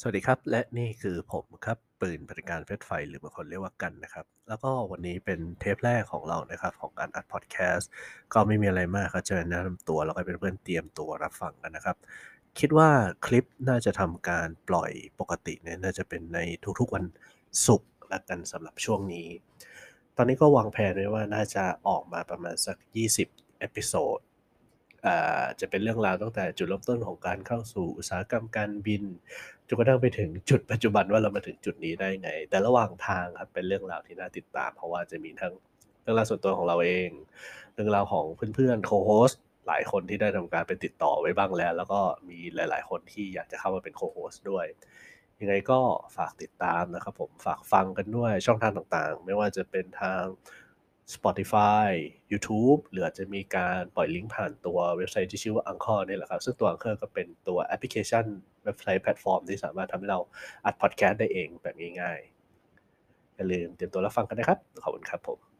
สวัสดีครับ และนี่คือผมครับปืนปฏิการเพชรไฟ หรือบางคนเรียกว่ากันนะครับ แล้วก็วันนี้เป็นเทปแรกของเรานะครับ ของการอัดพอดแคสต์ก็ไม่มีอะไรมากครับจะแนะนำตัวแล้วก็ให้เพื่อนเตรียมตัวรับฟังกันนะครับ คิดว่าคลิปน่าจะทำการปล่อยปกติเนี่ยน่าจะเป็นในทุกๆวันศุกร์ละกันสำหรับช่วงนี้ ตอนนี้ก็วางแผนไว้ว่าน่าจะออกมาประมาณสัก 20 episode จะเป็นเรื่องราวตั้งแต่จุดเริ่มต้นของการเข้าสู่อุตสาหกรรมการบินจนกระทั่งไปถึงจุดปัจจุบันว่าเรามาถึงจุดนี้ได้ไง แต่ระหว่างทางครับเป็นเรื่องราวที่น่าติดตาม เพราะว่าจะมีทั้งเรื่องราวส่วนตัวของเราเอง เรื่องราวของเพื่อนๆโคโฮสหลายคนที่ได้ทำการไปติดต่อไว้บ้างแล้ว แล้วก็มีหลาย ๆ คนที่อยากจะเข้ามาเป็นโคโฮสด้วยยังไงก็ฝากติดตามนะครับผมฝากฟังกันด้วยช่องทางต่างๆ ไม่ว่าจะเป็นทาง Spotify YouTube หรืออาจจะมีการปล่อยลิงก์ผ่านตัวเว็บไซต์ที่ชื่อว่า Anchor นี่แหละครับ ซึ่งตัว Anchor ก็เป็นตัวแอปพลิเคชันเว็บไซต์แพลตฟอร์มที่สามารถทำให้เราอัดพอดแคสต์ได้เองแบบง่ายๆอย่าลืมเตรียมตัวรับฟังกันนะครับ ขอบคุณครับผม